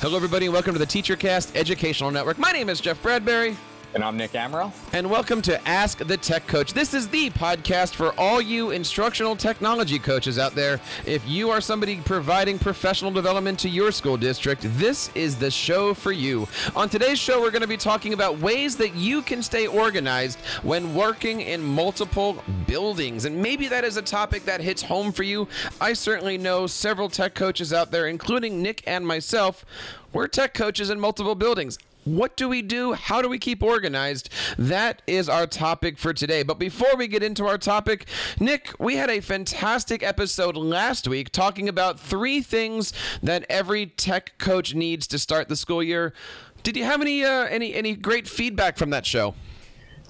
Hello, everybody, and welcome to the TeacherCast Educational Network. My name is Jeff Bradbury. And I'm Nick Amaral. And welcome to Ask the Tech Coach. This is the podcast for all you instructional technology coaches out there. If you are somebody providing professional development to your school district, this is the show for you. On today's show, we're going to be talking about ways that you can stay organized when working in multiple buildings. And maybe that is a topic that hits home for you. I certainly know several tech coaches out there, including Nick and myself. We're tech coaches in multiple buildings. What do we do? How do we keep organized? That is our topic for today. But before we get into our topic, Nick, we had a fantastic episode last week talking about three things that every tech coach needs to start the school year. Did you have any uh, any any great feedback from that show?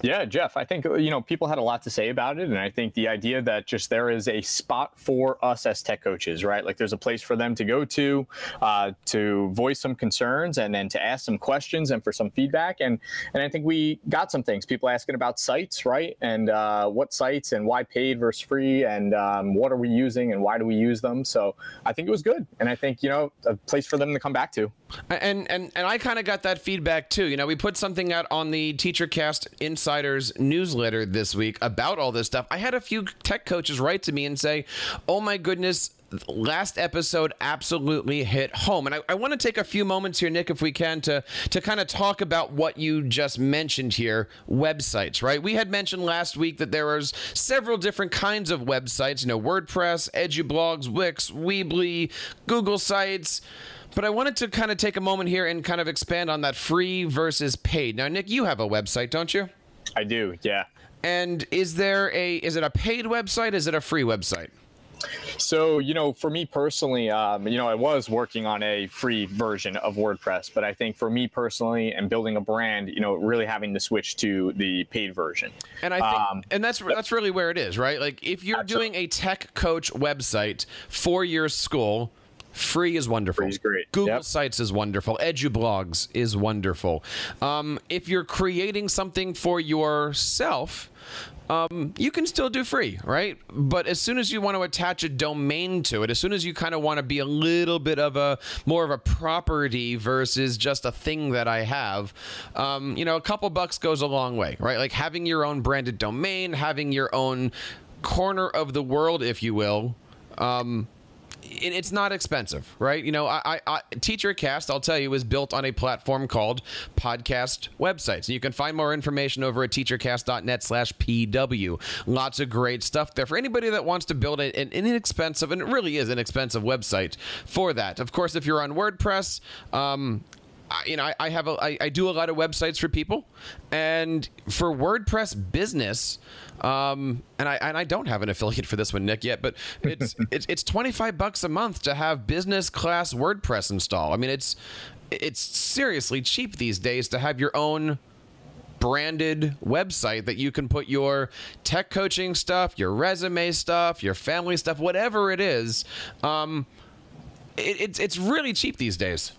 Yeah, Jeff, I think, you know, people had a lot to say about it. And I think the idea that just there is a spot for us as tech coaches, right? Like there's a place for them to go to, uh, to voice some concerns and then to ask some questions and for some feedback. And, and I think we got some things, people asking about sites, right? And uh, what sites and why paid versus free and um, what are we using and why do we use them? So I think it was good. And I think, you know, a place for them to come back to. And, and, and I kind of got that feedback too. You know, we put something out on the TeacherCast Inside Insider's newsletter this week about all this stuff, I had a few tech coaches write to me and say, Oh my goodness, last episode absolutely hit home. And I, I want to take a few moments here, Nick, if we can, to, to kind of talk about what you just mentioned here websites, right? We had mentioned last week that there was several different kinds of websites, you know, WordPress, EduBlogs, Wix, Weebly, Google Sites. But I wanted to kind of take a moment here and kind of expand on that free versus paid. Now, Nick, you have a website, don't you? I do, yeah. And is there a is it a paid website? Is it a free website? So, you know, for me personally, um, you know, I was working on a free version of WordPress, but I think for me personally and building a brand, you know, really having to switch to the paid version. And I think, um, and that's that's really where it is, right? Like if you're absolutely. doing a tech coach website for your school, Free is wonderful. Free is great. Google yep. Sites is wonderful. EduBlogs is wonderful. Um, if you're creating something for yourself, um, you can still do free, right? But as soon as you want to attach a domain to it, as soon as you kind of want to be a little bit of a more of a property versus just a thing that I have, um, you know, a couple bucks goes a long way, right? Like having your own branded domain, having your own corner of the world, if you will. Um, it's not expensive, right? You know, I, I, TeacherCast, I'll tell you, is built on a platform called Podcast Websites. You can find more information over at teachercast.net slash PW. Lots of great stuff there for anybody that wants to build an, an inexpensive, and it really is an expensive website for that. Of course, if you're on WordPress, um, you know, I, I have a, I, I do a lot of websites for people, and for WordPress business, um, and I and I don't have an affiliate for this one, Nick, yet, but it's it's it's twenty five bucks a month to have business class WordPress install. I mean, it's it's seriously cheap these days to have your own branded website that you can put your tech coaching stuff, your resume stuff, your family stuff, whatever it is. Um, it, it's it's really cheap these days.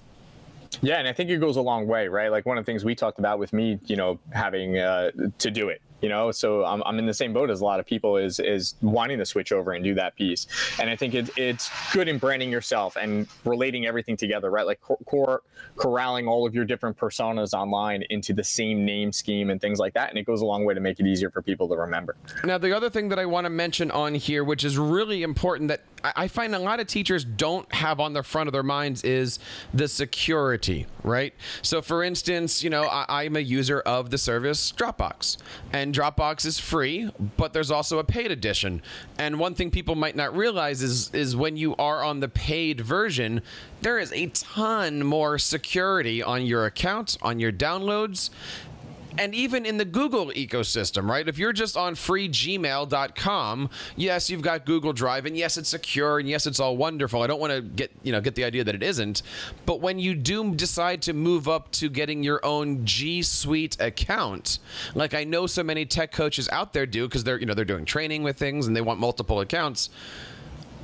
Yeah, and I think it goes a long way, right? Like one of the things we talked about with me, you know, having uh, to do it, you know? So I'm, I'm in the same boat as a lot of people is is wanting to switch over and do that piece. And i think it, it's good in branding yourself and relating everything together right? Like core corralling all of your different personas online into the same name scheme and things like that. And it goes a long way to make it easier for people to remember. Now the other thing that i want to mention on here which is really important that I find a lot of teachers don't have on the front of their minds is the security, right? So, for instance, you know, I, am a user of the service Dropbox, and and Dropbox is free, but there's also a paid edition. And one thing people might not realize is is when you are on the paid version, there is a ton more security on your account, on your downloads, and even in the Google ecosystem, right? If you're just on freegmail.com, yes, you've got Google Drive, and yes, it's secure, and yes, it's all wonderful. I don't want to get you know get the idea that it isn't, but when you do decide to move up to getting your own G Suite account, like I know so many tech coaches out there do, because they're you know they're doing training with things and they want multiple accounts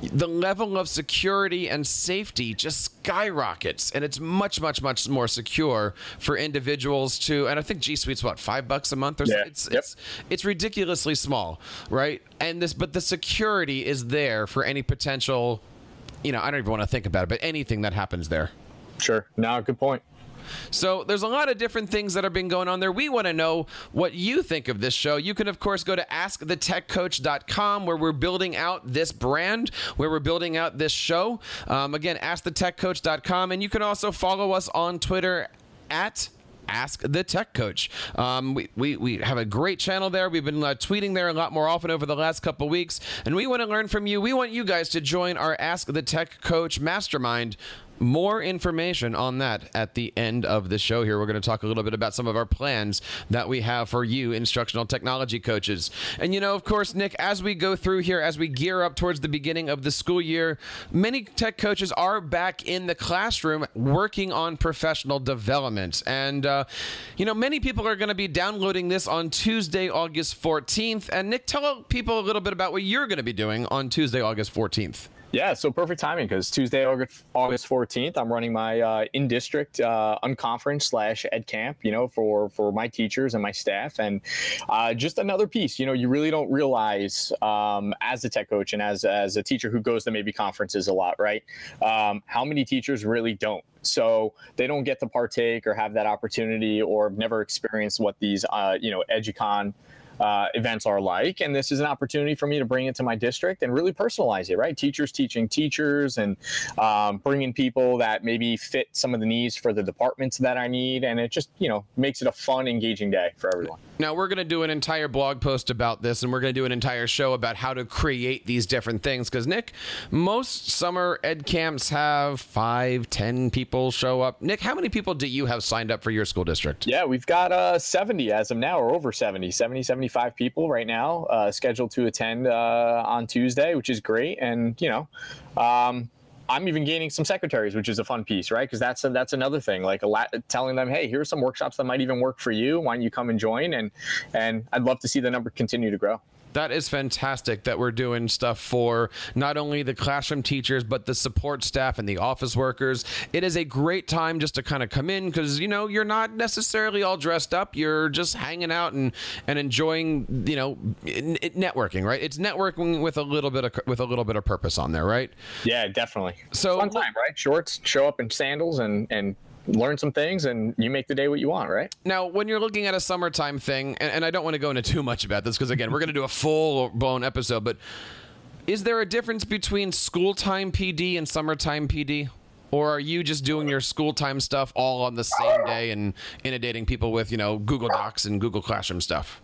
the level of security and safety just skyrockets and it's much much much more secure for individuals to and i think g suite's what five bucks a month or yeah. it's, yep. it's it's ridiculously small right and this but the security is there for any potential you know i don't even want to think about it but anything that happens there Sure. No, good point. So there's a lot of different things that have been going on there. We want to know what you think of this show. You can, of course, go to askthetechcoach.com where we're building out this brand, where we're building out this show. Um, again, askthetechcoach.com. And you can also follow us on Twitter at Ask the Tech Coach. Um, we, we, we have a great channel there. We've been uh, tweeting there a lot more often over the last couple weeks, and we want to learn from you. We want you guys to join our Ask the Tech Coach mastermind more information on that at the end of the show here. We're going to talk a little bit about some of our plans that we have for you, instructional technology coaches. And, you know, of course, Nick, as we go through here, as we gear up towards the beginning of the school year, many tech coaches are back in the classroom working on professional development. And, uh, you know, many people are going to be downloading this on Tuesday, August 14th. And, Nick, tell people a little bit about what you're going to be doing on Tuesday, August 14th. Yeah, so perfect timing because Tuesday, August 14th, I'm running my uh, in district uh, unconference slash ed camp, you know, for, for my teachers and my staff. And uh, just another piece, you know, you really don't realize um, as a tech coach and as, as a teacher who goes to maybe conferences a lot, right? Um, how many teachers really don't so they don't get to partake or have that opportunity or never experienced what these uh, you know educon uh, events are like. And this is an opportunity for me to bring it to my district and really personalize it, right? Teachers teaching teachers and um, bringing people that maybe fit some of the needs for the departments that I need. And it just, you know, makes it a fun, engaging day for everyone. Now, we're going to do an entire blog post about this and we're going to do an entire show about how to create these different things. Because, Nick, most summer ed camps have five, ten people show up. Nick, how many people do you have signed up for your school district? Yeah, we've got uh, 70 as of now, or over 70, 70, 70 75 people right now uh, scheduled to attend uh, on Tuesday, which is great. And, you know, um, I'm even gaining some secretaries, which is a fun piece, right? Because that's a, that's another thing. Like telling them, hey, here's some workshops that might even work for you. Why don't you come and join? And and I'd love to see the number continue to grow that is fantastic that we're doing stuff for not only the classroom teachers but the support staff and the office workers. It is a great time just to kind of come in because you know you're not necessarily all dressed up. You're just hanging out and and enjoying you know networking right? It's networking with a little bit of with a little bit of purpose on there right? Yeah definitely. So fun time right? Shorts show up in sandals and and learn some things and you make the day what you want, right? Now, when you're looking at a summertime thing, and, and I don't want to go into too much about this because, again, we're going to do a full blown episode, but is there a difference between school time PD and summertime PD? Or are you just doing your school time stuff all on the same day and inundating people with, you know, Google Docs and Google Classroom stuff?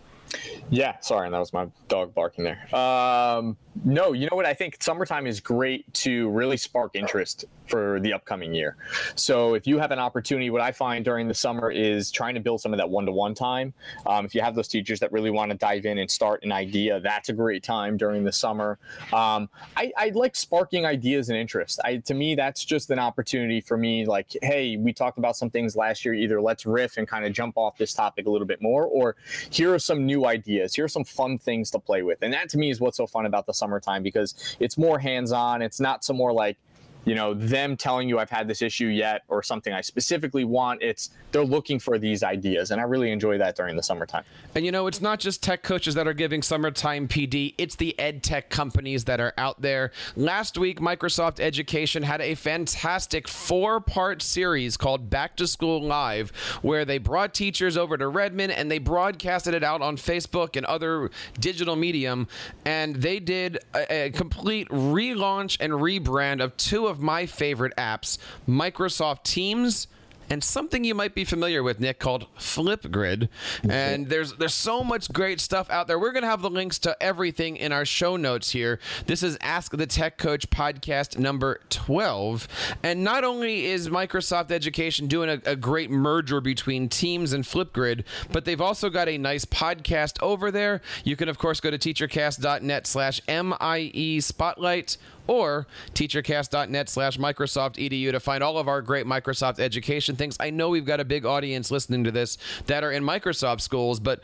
Yeah, sorry, that was my dog barking there. Um, no, you know what? I think summertime is great to really spark interest for the upcoming year. So if you have an opportunity, what I find during the summer is trying to build some of that one-to-one time. Um, if you have those teachers that really want to dive in and start an idea, that's a great time during the summer. Um, I, I, like sparking ideas and interest. I, to me, that's just an opportunity for me. Like, hey, we talked about some things last year. Either let's riff and kind of jump off this topic a little bit more, or here are some new ideas. Here's some fun things to play with. And that to me is what's so fun about the summertime because it's more hands-on. It's not some more like you know them telling you i've had this issue yet or something i specifically want it's they're looking for these ideas and i really enjoy that during the summertime. And you know it's not just tech coaches that are giving summertime pd it's the ed tech companies that are out there. Last week microsoft education had a fantastic four part series called back to school live where they brought teachers over to redmond and they broadcasted it out on facebook and other digital medium and they did a, a complete relaunch and rebrand of two of of my favorite apps, Microsoft Teams and something you might be familiar with, Nick, called Flipgrid. And there's there's so much great stuff out there. We're gonna have the links to everything in our show notes here. This is Ask the Tech Coach podcast number 12. And not only is Microsoft Education doing a, a great merger between Teams and Flipgrid, but they've also got a nice podcast over there. You can of course go to teachercast.net slash MIE spotlight or teachercast.net slash Microsoft edu to find all of our great Microsoft education things. I know we've got a big audience listening to this that are in Microsoft schools, but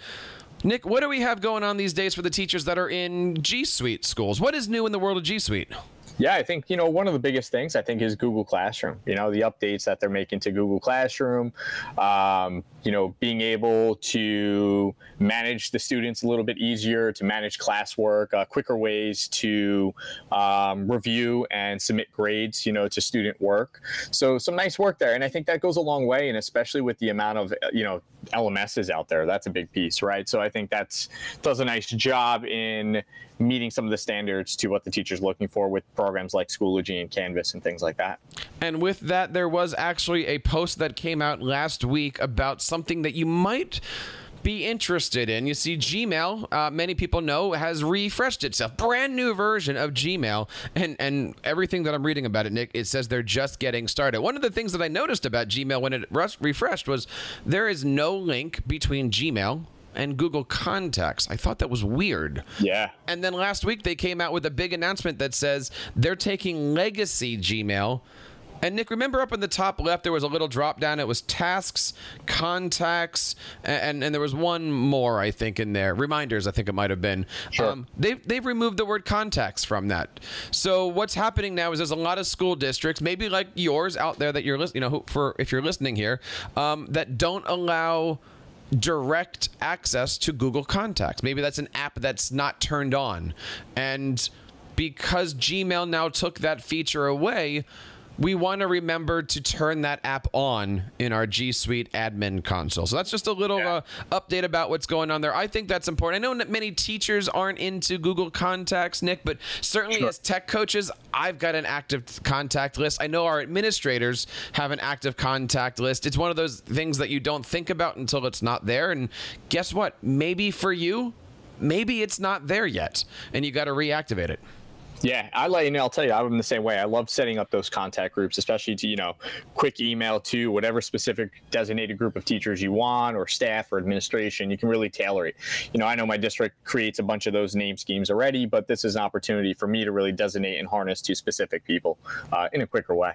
Nick, what do we have going on these days for the teachers that are in G Suite schools? What is new in the world of G Suite? Yeah, I think you know one of the biggest things I think is Google Classroom. You know the updates that they're making to Google Classroom. Um, you know, being able to manage the students a little bit easier, to manage classwork, uh, quicker ways to um, review and submit grades, you know, to student work. So some nice work there, and I think that goes a long way, and especially with the amount of you know LMSs out there, that's a big piece, right? So I think that's does a nice job in meeting some of the standards to what the teacher's looking for with programs like Schoology and Canvas and things like that. And with that, there was actually a post that came out last week about something that you might be interested in. You see, Gmail, uh, many people know, has refreshed itself. Brand new version of Gmail, and and everything that I'm reading about it, Nick, it says they're just getting started. One of the things that I noticed about Gmail when it refreshed was there is no link between Gmail and Google Contacts. I thought that was weird. Yeah. And then last week they came out with a big announcement that says they're taking legacy Gmail and Nick, remember up in the top left, there was a little drop down. It was tasks, contacts, and, and there was one more, I think, in there. Reminders, I think it might have been. Sure. Um, they've, they've removed the word contacts from that. So what's happening now is there's a lot of school districts, maybe like yours out there that you're listening, you know, for if you're listening here, um, that don't allow direct access to Google Contacts. Maybe that's an app that's not turned on. And because Gmail now took that feature away, we want to remember to turn that app on in our G Suite admin console. So that's just a little yeah. uh, update about what's going on there. I think that's important. I know that many teachers aren't into Google Contacts, Nick, but certainly sure. as tech coaches, I've got an active contact list. I know our administrators have an active contact list. It's one of those things that you don't think about until it's not there. And guess what? Maybe for you, maybe it's not there yet, and you got to reactivate it. Yeah, I let you know. I'll tell you, I'm the same way. I love setting up those contact groups, especially to you know, quick email to whatever specific designated group of teachers you want, or staff, or administration. You can really tailor it. You know, I know my district creates a bunch of those name schemes already, but this is an opportunity for me to really designate and harness to specific people uh, in a quicker way.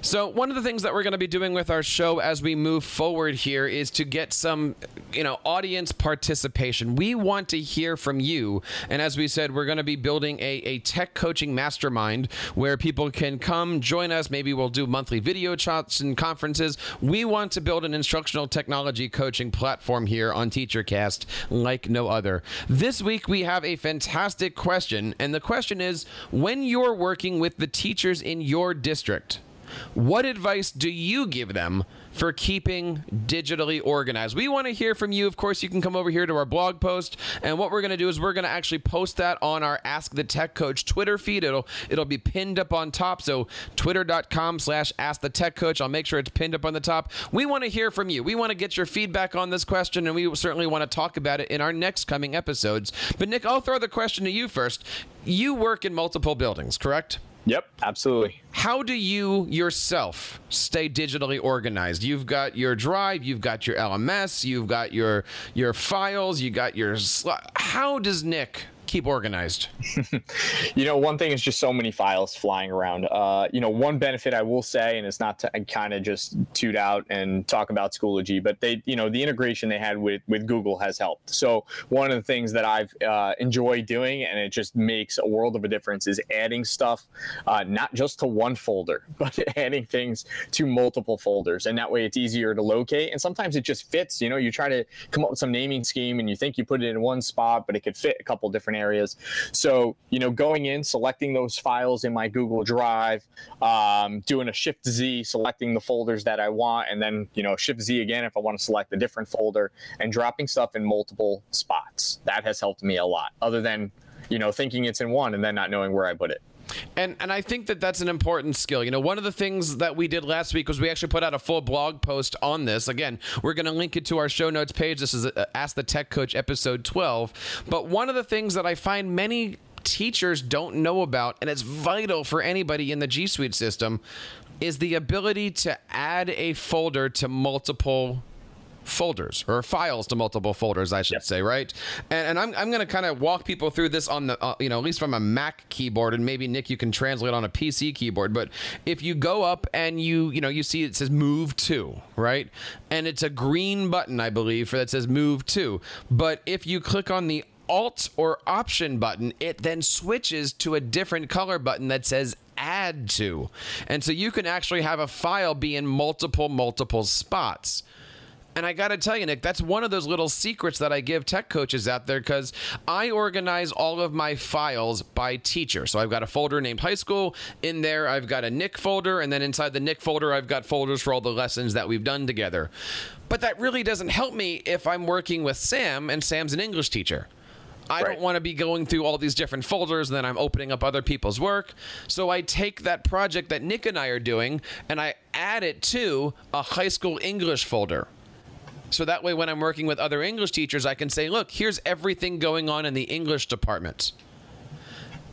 So, one of the things that we're going to be doing with our show as we move forward here is to get some, you know, audience participation. We want to hear from you. And as we said, we're going to be building a, a tech coaching mastermind where people can come join us. Maybe we'll do monthly video chats and conferences. We want to build an instructional technology coaching platform here on TeacherCast like no other. This week, we have a fantastic question. And the question is when you're working with the teachers in your district, what advice do you give them for keeping digitally organized? We want to hear from you. Of course, you can come over here to our blog post, and what we're going to do is we're going to actually post that on our Ask the Tech Coach Twitter feed. It'll it'll be pinned up on top. So twitter.com slash Ask the Tech Coach. I'll make sure it's pinned up on the top. We want to hear from you. We want to get your feedback on this question, and we certainly want to talk about it in our next coming episodes. But Nick, I'll throw the question to you first. You work in multiple buildings, correct? Yep, absolutely. How do you yourself stay digitally organized? You've got your Drive, you've got your LMS, you've got your your files, you got your. How does Nick keep organized? you know, one thing is just so many files flying around. Uh, you know, one benefit I will say, and it's not to kind of just toot out and talk about Schoology, but they, you know, the integration they had with with Google has helped. So one of the things that I've uh, enjoyed doing, and it just makes a world of a difference, is adding stuff uh, not just to one folder, but adding things to multiple folders, and that way it's easier to locate. And sometimes it just fits. You know, you try to come up with some naming scheme, and you think you put it in one spot, but it could fit a couple different different areas. So, you know, going in, selecting those files in my Google Drive, um, doing a Shift Z, selecting the folders that I want, and then, you know, Shift Z again if I want to select a different folder, and dropping stuff in multiple spots. That has helped me a lot, other than, you know, thinking it's in one and then not knowing where I put it. And and I think that that's an important skill. You know, one of the things that we did last week was we actually put out a full blog post on this. Again, we're going to link it to our show notes page. This is uh, Ask the Tech Coach episode 12. But one of the things that I find many teachers don't know about and it's vital for anybody in the G Suite system is the ability to add a folder to multiple folders or files to multiple folders, I should yep. say, right? And, and I'm, I'm going to kind of walk people through this on the, uh, you know, at least from a Mac keyboard, and maybe Nick, you can translate on a PC keyboard. But if you go up and you, you know, you see it says move to, right? And it's a green button, I believe, for that says move to. But if you click on the Alt or Option button, it then switches to a different color button that says add to. And so you can actually have a file be in multiple, multiple spots And I got to tell you, Nick, that's one of those little secrets that I give tech coaches out there because I organize all of my files by teacher. So I've got a folder named high school. In there, I've got a Nick folder. And then inside the Nick folder, I've got folders for all the lessons that we've done together. But that really doesn't help me if I'm working with Sam and Sam's an English teacher. I Right. don't want to be going through all these different folders and then I'm opening up other people's work. So I take that project that Nick and I are doing and I add it to a high school English folder. So that way, when I'm working with other English teachers, I can say, look, here's everything going on in the English department.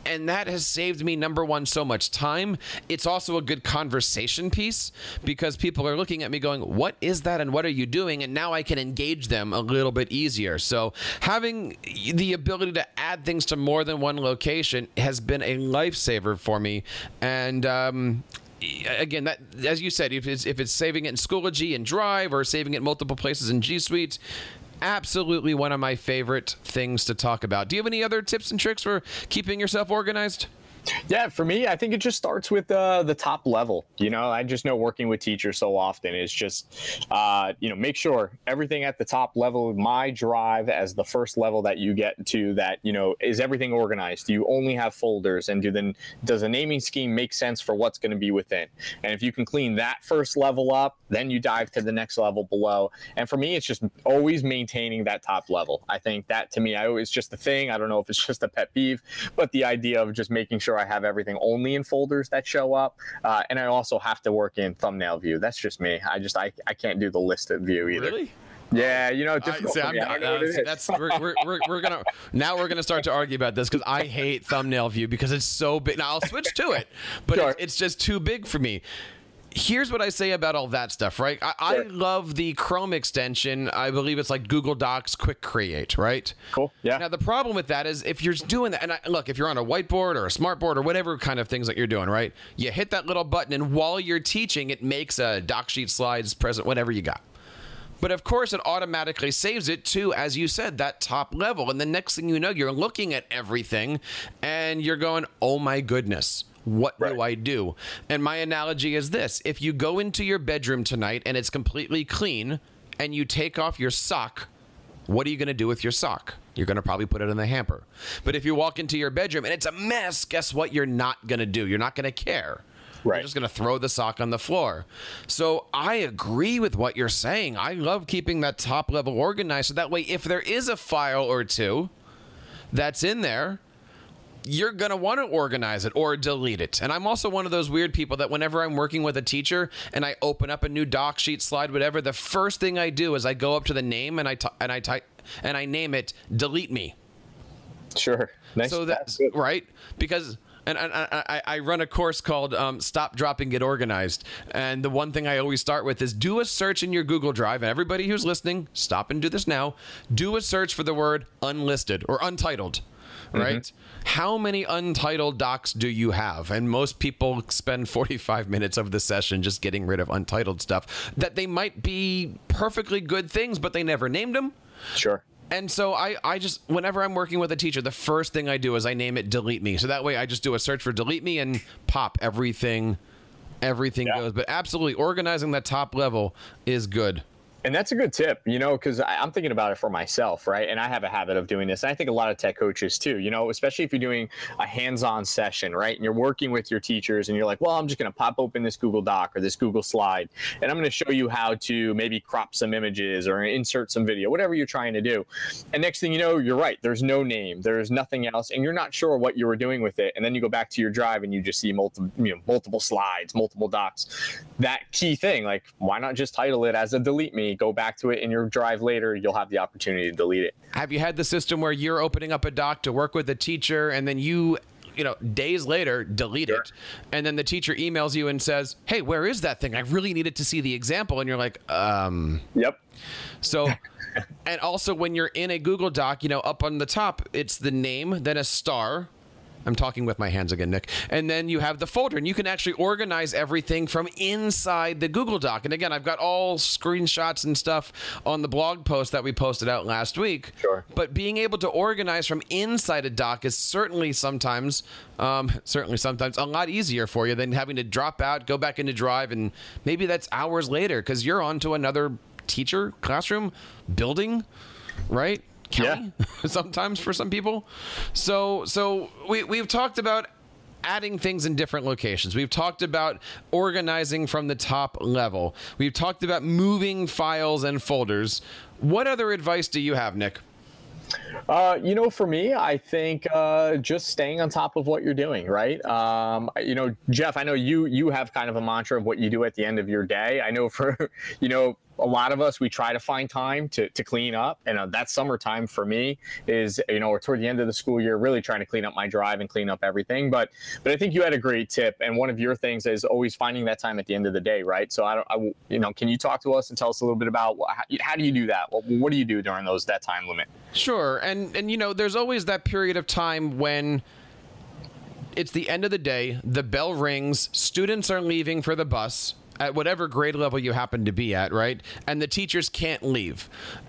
And that has saved me, number one, so much time. It's also a good conversation piece because people are looking at me going, What is that and what are you doing? And now I can engage them a little bit easier. So having the ability to add things to more than one location has been a lifesaver for me. And, um, again, that as you said, if it's if it's saving it in Schoology and Drive or saving it multiple places in G Suite, absolutely one of my favorite things to talk about. Do you have any other tips and tricks for keeping yourself organized? Yeah, for me, I think it just starts with uh, the top level. You know, I just know working with teachers so often is just, uh, you know, make sure everything at the top level my drive as the first level that you get to that, you know, is everything organized? Do you only have folders and do then does a naming scheme make sense for what's going to be within? And if you can clean that first level up, then you dive to the next level below. And for me, it's just always maintaining that top level. I think that to me, I always just the thing. I don't know if it's just a pet peeve, but the idea of just making sure I have everything only in folders that show up, uh, and I also have to work in thumbnail view. That's just me. I just I, I can't do the listed view either. Really? Yeah, you know, I, see, I'm. I uh, what it see, is. that's we're, we're, we're, we're gonna now we're gonna start to argue about this because I hate thumbnail view because it's so big. Now I'll switch to it, but Sure. it's, it's just too big for me. Here's what I say about all that stuff, right? I, I love the Chrome extension. I believe it's like Google Docs Quick Create, right? cool. Yeah. Now the problem with that is if you're doing that, and I, look, if you're on a whiteboard or a smartboard or whatever kind of things that you're doing, right? You hit that little button, and while you're teaching, it makes a doc sheet, slides, present, whatever you got. But of course, it automatically saves it to, as you said, that top level. And the next thing you know, you're looking at everything, and you're going, "Oh my goodness." What do I do? And my analogy is this if you go into your bedroom tonight and it's completely clean and you take off your sock, what are you going to do with your sock? You're going to probably put it in the hamper. But if you walk into your bedroom and it's a mess, guess what? You're not going to do. You're not going to care. Right. You're just going to throw the sock on the floor. So I agree with what you're saying. I love keeping that top level organized. So that way, if there is a file or two that's in there, you're going to want to organize it or delete it. And I'm also one of those weird people that whenever I'm working with a teacher and I open up a new doc sheet slide whatever, the first thing I do is I go up to the name and I t- and I type and I name it delete me. Sure. Nice. So that's right because and, and I, I, I run a course called um, Stop, Drop, and Get Organized. And the one thing I always start with is do a search in your Google Drive. And everybody who's listening, stop and do this now. Do a search for the word unlisted or untitled. Mm-hmm. Right? How many untitled docs do you have? And most people spend 45 minutes of the session just getting rid of untitled stuff that they might be perfectly good things, but they never named them. Sure. And so I, I just whenever I'm working with a teacher, the first thing I do is I name it delete me. So that way I just do a search for delete me and pop everything everything Yeah. goes. But absolutely organizing that top level is good. And that's a good tip, you know, because I'm thinking about it for myself, right? And I have a habit of doing this. And I think a lot of tech coaches too, you know, especially if you're doing a hands on session, right? And you're working with your teachers and you're like, well, I'm just going to pop open this Google Doc or this Google slide and I'm going to show you how to maybe crop some images or insert some video, whatever you're trying to do. And next thing you know, you're right. There's no name, there's nothing else, and you're not sure what you were doing with it. And then you go back to your drive and you just see multiple, you know, multiple slides, multiple docs. That key thing, like, why not just title it as a delete me? Go back to it in your drive later. You'll have the opportunity to delete it. Have you had the system where you're opening up a doc to work with a teacher and then you you know, days later, delete Sure. it. And then the teacher emails you and says, Hey, where is that thing? I really needed to see the example. And you're like, um, Yep. So, and also when you're in a Google Doc, you know, up on the top, it's the name, then a star. I'm talking with my hands again, Nick. And then you have the folder, and you can actually organize everything from inside the Google Doc. And again, I've got all screenshots and stuff on the blog post that we posted out last week. Sure. But being able to organize from inside a doc is certainly sometimes, um, certainly sometimes a lot easier for you than having to drop out, go back into Drive, and maybe that's hours later because you're on to another teacher, classroom, building, right? County, yeah. sometimes for some people. So so we we've talked about adding things in different locations. We've talked about organizing from the top level. We've talked about moving files and folders. What other advice do you have, Nick? Uh, you know, for me, I think uh, just staying on top of what you're doing, right? Um, you know, Jeff, I know you you have kind of a mantra of what you do at the end of your day. I know for you know a lot of us we try to find time to, to clean up. And uh, that summertime for me is you know or toward the end of the school year really trying to clean up my drive and clean up everything. But but i think you had a great tip. And one of your things is always finding that time at the end of the day right? So i don't I, you know can you talk to us and tell us a little bit about how, how do you do that? What, what do you do during those that time limit? Sure. And and you know there's always that period of time when it's the end of the day the bell rings students are leaving for the bus at whatever grade level you happen to be at, right? And the teachers can't leave.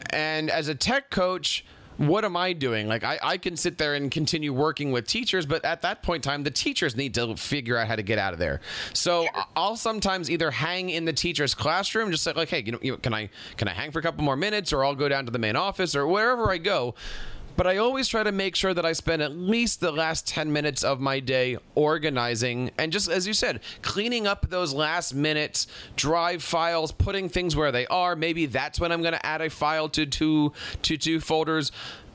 And as a tech coach, what am I doing? Like, I, I can sit there and continue working with teachers, but at that point in time, the teachers need to figure out how to get out of there. So I'll sometimes either hang in the teacher's classroom, just like, like hey, you know, you know, can I can I hang for a couple more minutes, or I'll go down to the main office, or wherever I go but I always try to make sure that I spend at least the last 10 minutes of my day organizing and just as you said, cleaning up those last minutes, drive files, putting things where they are. Maybe that's when I'm going to add a file to two to two folders.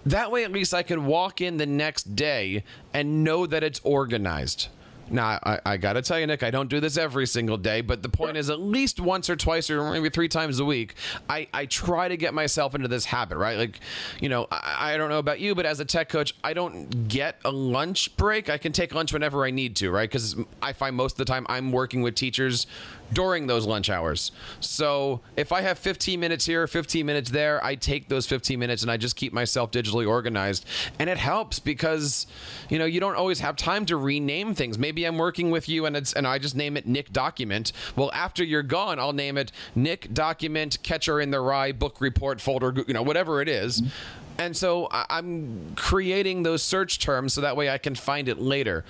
That way at least I can walk in the next day and know that it's organized. Now, I, I got to tell you, Nick, I don't do this every single day, but the point is at least once or twice or maybe three times a week, I, I try to get myself into this habit, right? Like, you know, I, I don't know about you, but as a tech coach, I don't get a lunch break. I can take lunch whenever I need to, right? Because I find most of the time I'm working with teachers during those lunch hours. So if I have 15 minutes here, 15 minutes there, I take those 15 minutes and I just keep myself digitally organized. And it helps because, you know, you don't always have time to rename things. Maybe I'm working with you and it's and I just name it Nick Document. Well, after you're gone, I'll name it Nick Document Catcher in the Rye Book Report Folder, you know, whatever it is. And so I'm creating those search terms so that way I can find it later.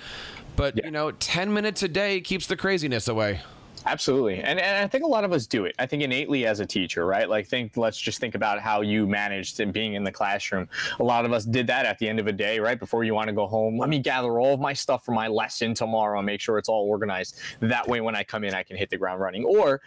But, yeah. you know, 10 minutes a day keeps the craziness away. Absolutely. And, and I think a lot of us do it. I think innately as a teacher, right? Like think let's just think about how you managed and being in the classroom. A lot of us did that at the end of a day, right? Before you want to go home. Let me gather all of my stuff for my lesson tomorrow and make sure it's all organized. That way when I come in I can hit the ground running. Or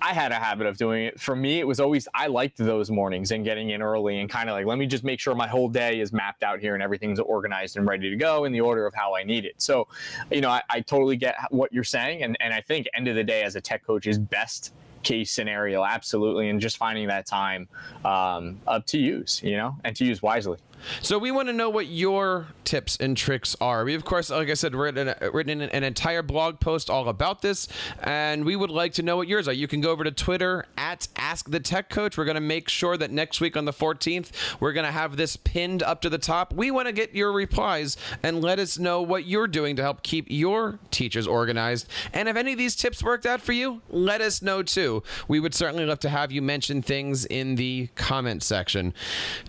I had a habit of doing it. For me, it was always I liked those mornings and getting in early and kind of like let me just make sure my whole day is mapped out here and everything's organized and ready to go in the order of how I need it. So, you know, I, I totally get what you're saying, and and I think end of the day as a tech coach is best case scenario, absolutely, and just finding that time um, up to use, you know, and to use wisely. So we want to know what your tips and tricks are. We, of course, like I said, written, written an entire blog post all about this, and we would like to know what yours are. You can go over to Twitter at Ask the Tech Coach. We're going to make sure that next week on the 14th, we're going to have this pinned up to the top. We want to get your replies and let us know what you're doing to help keep your teachers organized. And if any of these tips worked out for you, let us know too. We would certainly love to have you mention things in the comment section.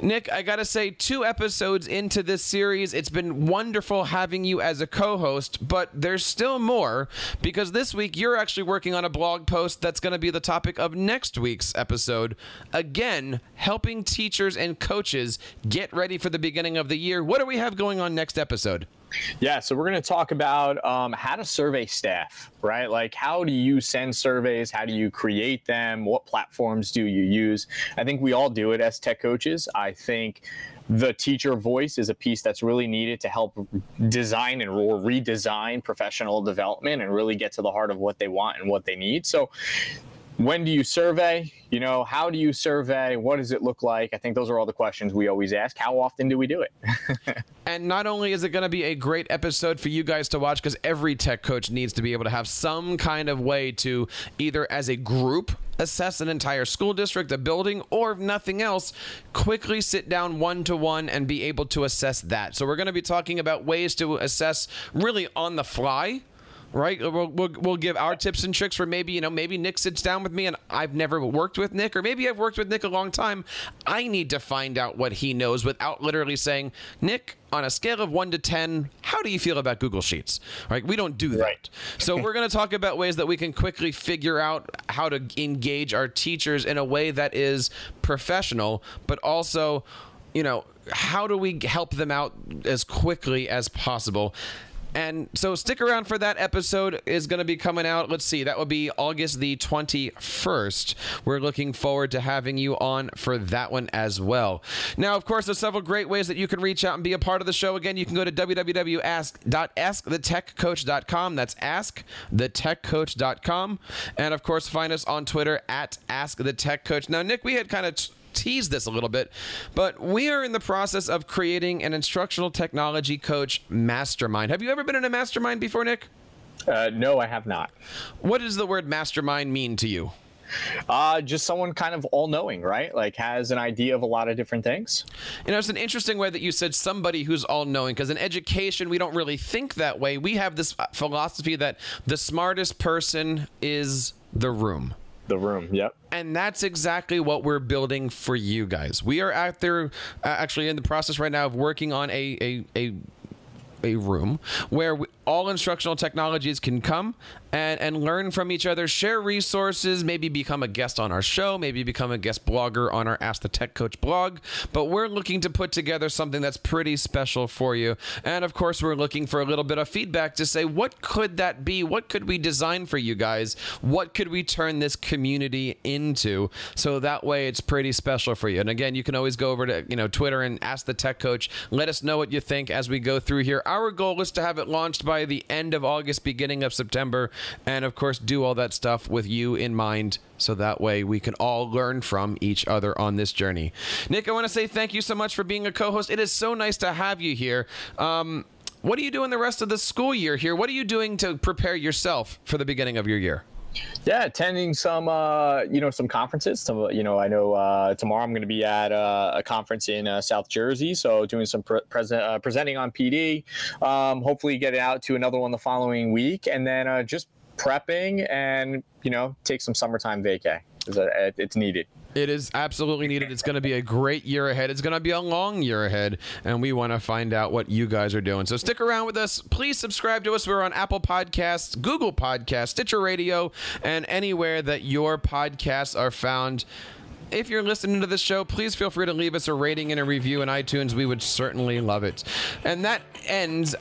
Nick, I got to say, two episodes into this series. It's been wonderful having you as a co host, but there's still more because this week you're actually working on a blog post that's going to be the topic of next week's episode. Again, helping teachers and coaches get ready for the beginning of the year. What do we have going on next episode? Yeah, so we're going to talk about um, how to survey staff, right? Like, how do you send surveys? How do you create them? What platforms do you use? I think we all do it as tech coaches. I think the teacher voice is a piece that's really needed to help design and or redesign professional development and really get to the heart of what they want and what they need. So when do you survey? You know, how do you survey? What does it look like? I think those are all the questions we always ask. How often do we do it? and not only is it going to be a great episode for you guys to watch, because every tech coach needs to be able to have some kind of way to either as a group assess an entire school district, a building, or if nothing else, quickly sit down one to one and be able to assess that. So, we're going to be talking about ways to assess really on the fly right? We'll, we'll, we'll give our tips and tricks for maybe, you know, maybe Nick sits down with me and I've never worked with Nick, or maybe I've worked with Nick a long time. I need to find out what he knows without literally saying, Nick, on a scale of one to 10, how do you feel about Google Sheets? Right? We don't do that. Right. so we're going to talk about ways that we can quickly figure out how to engage our teachers in a way that is professional, but also, you know, how do we help them out as quickly as possible? And so stick around for that episode is going to be coming out. Let's see, that will be August the 21st. We're looking forward to having you on for that one as well. Now, of course, there's several great ways that you can reach out and be a part of the show. Again, you can go to www.ask.askthetechcoach.com. That's askthetechcoach.com. And of course, find us on Twitter at askthetechcoach. Now, Nick, we had kind of tease this a little bit, but we are in the process of creating an instructional technology coach mastermind. Have you ever been in a mastermind before, Nick? Uh, no, I have not. What does the word mastermind mean to you? Uh, just someone kind of all knowing, right? Like has an idea of a lot of different things. You know, it's an interesting way that you said somebody who's all knowing because in education, we don't really think that way. We have this philosophy that the smartest person is the room. The room, yep. And that's exactly what we're building for you guys. We are out there, uh, actually in the process right now of working on a a, a a room where we, all instructional technologies can come and, and learn from each other, share resources, maybe become a guest on our show, maybe become a guest blogger on our Ask the Tech Coach blog. But we're looking to put together something that's pretty special for you. And of course, we're looking for a little bit of feedback to say, what could that be? What could we design for you guys? What could we turn this community into? So that way it's pretty special for you. And again, you can always go over to, you know, Twitter and ask the tech coach. Let us know what you think as we go through here. Our goal is to have it launched by the end of August, beginning of September, and of course, do all that stuff with you in mind so that way we can all learn from each other on this journey. Nick, I want to say thank you so much for being a co host. It is so nice to have you here. Um, what are you doing the rest of the school year here? What are you doing to prepare yourself for the beginning of your year? Yeah, attending some uh, you know some conferences. Some you know I know uh, tomorrow I'm going to be at uh, a conference in uh, South Jersey, so doing some pre- present uh, presenting on PD. Um, hopefully, get it out to another one the following week, and then uh, just prepping and you know take some summertime vacay. It's needed. It is absolutely needed. It's going to be a great year ahead. It's going to be a long year ahead, and we want to find out what you guys are doing. So stick around with us. Please subscribe to us. We're on Apple Podcasts, Google Podcasts, Stitcher Radio, and anywhere that your podcasts are found. If you're listening to this show, please feel free to leave us a rating and a review in iTunes. We would certainly love it. And that ends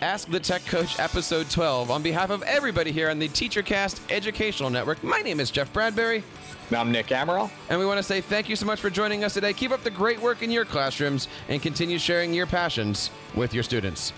Ask the Tech Coach episode 12. On behalf of everybody here on the TeacherCast Educational Network, my name is Jeff Bradbury. I'm Nick Amaral. And we want to say thank you so much for joining us today. Keep up the great work in your classrooms and continue sharing your passions with your students.